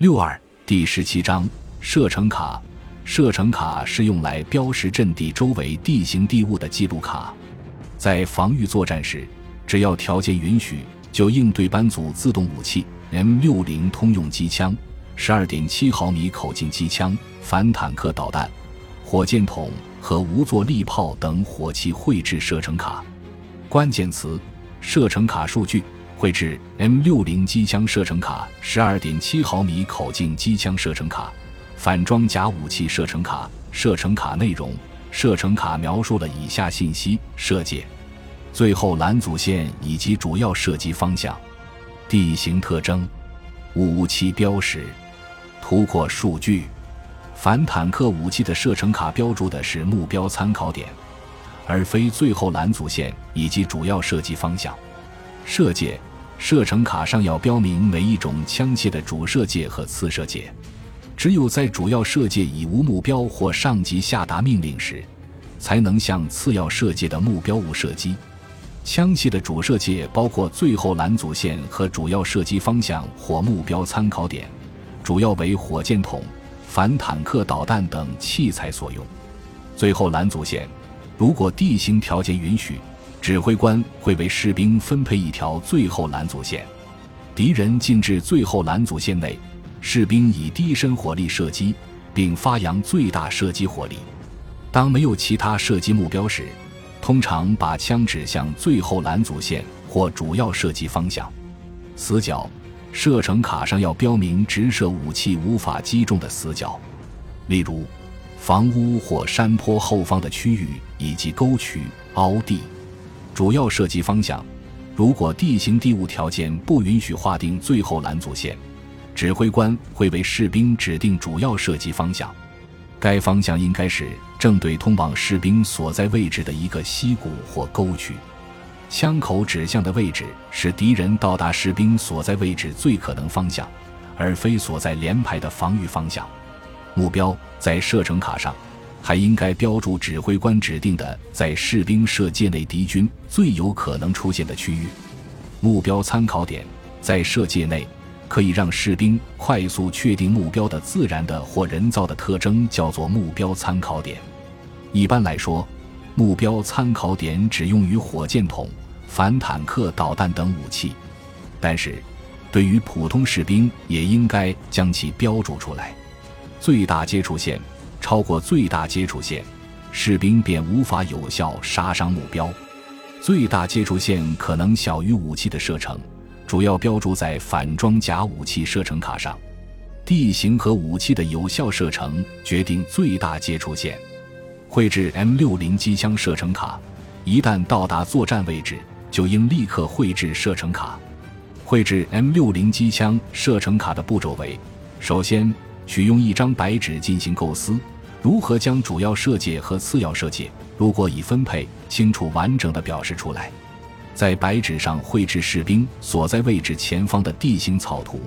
六二第十七章射程卡。射程卡是用来标识阵地周围地形地物的记录卡，在防御作战时，只要条件允许，就应对班组自动武器 M 六零通用机枪、十二点七毫米口径机枪、反坦克导弹、火箭筒和无座力炮等火器绘制射程卡。关键词：射程卡数据。绘制 M 六零机枪射程卡、十二点七毫米口径机枪射程卡、反装甲武器射程卡。射程卡内容：射程卡描述了以下信息：射界、最后拦阻线以及主要射击方向、地形特征、武器标识、突破数据。反坦克武器的射程卡标注的是目标参考点，而非最后拦阻线以及主要射击方向。射界。射程卡上要标明每一种枪械的主射界和次射界，只有在主要射界已无目标或上级下达命令时，才能向次要射界的目标物射击。枪械的主射界包括最后拦阻线和主要射击方向或目标参考点，主要为火箭筒、反坦克导弹等器材所用。最后拦阻线，如果地形条件允许。指挥官会为士兵分配一条最后拦阻线，敌人进至最后拦阻线内，士兵以低身火力射击，并发扬最大射击火力。当没有其他射击目标时，通常把枪指向最后拦阻线或主要射击方向。死角，射程卡上要标明直射武器无法击中的死角，例如房屋或山坡后方的区域以及沟渠、凹地。主要射击方向，如果地形地物条件不允许划定最后拦阻线，指挥官会为士兵指定主要射击方向。该方向应该是正对通往士兵所在位置的一个溪谷或沟渠。枪口指向的位置是敌人到达士兵所在位置最可能方向，而非所在连排的防御方向。目标在射程卡上。还应该标注指挥官指定的在士兵射界内敌军最有可能出现的区域。目标参考点在射界内，可以让士兵快速确定目标的自然的或人造的特征，叫做目标参考点。一般来说，目标参考点只用于火箭筒、反坦克导弹等武器，但是对于普通士兵也应该将其标注出来。最大接触线。超过最大接触线，士兵便无法有效杀伤目标。最大接触线可能小于武器的射程，主要标注在反装甲武器射程卡上。地形和武器的有效射程决定最大接触线。绘制 M 六零机枪射程卡，一旦到达作战位置，就应立刻绘制射程卡。绘制 M 六零机枪射程卡的步骤为：首先。取用一张白纸进行构思，如何将主要设计和次要设计，如果已分配清楚、完整的表示出来。在白纸上绘制士兵所在位置前方的地形草图，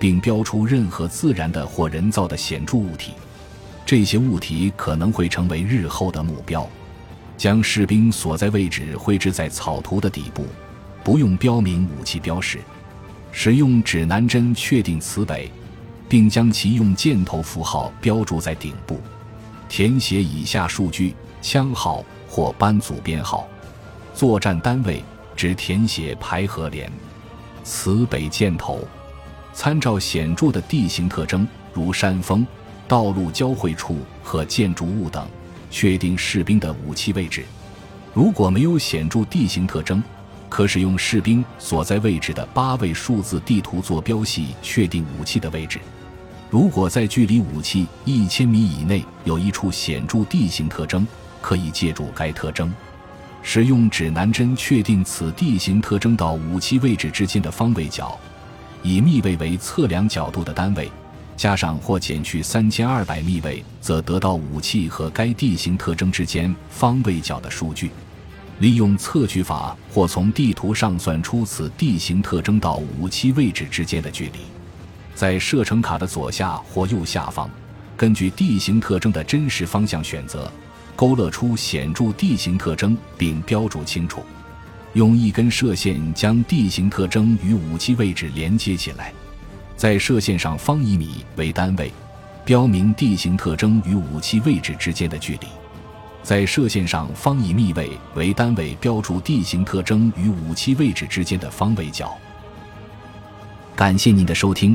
并标出任何自然的或人造的显著物体。这些物体可能会成为日后的目标。将士兵所在位置绘制在草图的底部，不用标明武器标识，使用指南针确定此北。并将其用箭头符号标注在顶部，填写以下数据：枪号或班组编号，作战单位只填写排和连。此北箭头，参照显著的地形特征，如山峰、道路交汇处和建筑物等，确定士兵的武器位置。如果没有显著地形特征，可使用士兵所在位置的八位数字地图坐标系确定武器的位置。如果在距离武器一千米以内有一处显著地形特征，可以借助该特征，使用指南针确定此地形特征到武器位置之间的方位角，以密位为测量角度的单位，加上或减去三千二百密位，则得到武器和该地形特征之间方位角的数据。利用测距法或从地图上算出此地形特征到武器位置之间的距离。在射程卡的左下或右下方，根据地形特征的真实方向选择，勾勒出显著地形特征并标注清楚。用一根射线将地形特征与武器位置连接起来。在射线上方一米为单位，标明地形特征与武器位置之间的距离；在射线上方以密位为单位，标注地形特征与武器位置之间的方位角。感谢您的收听，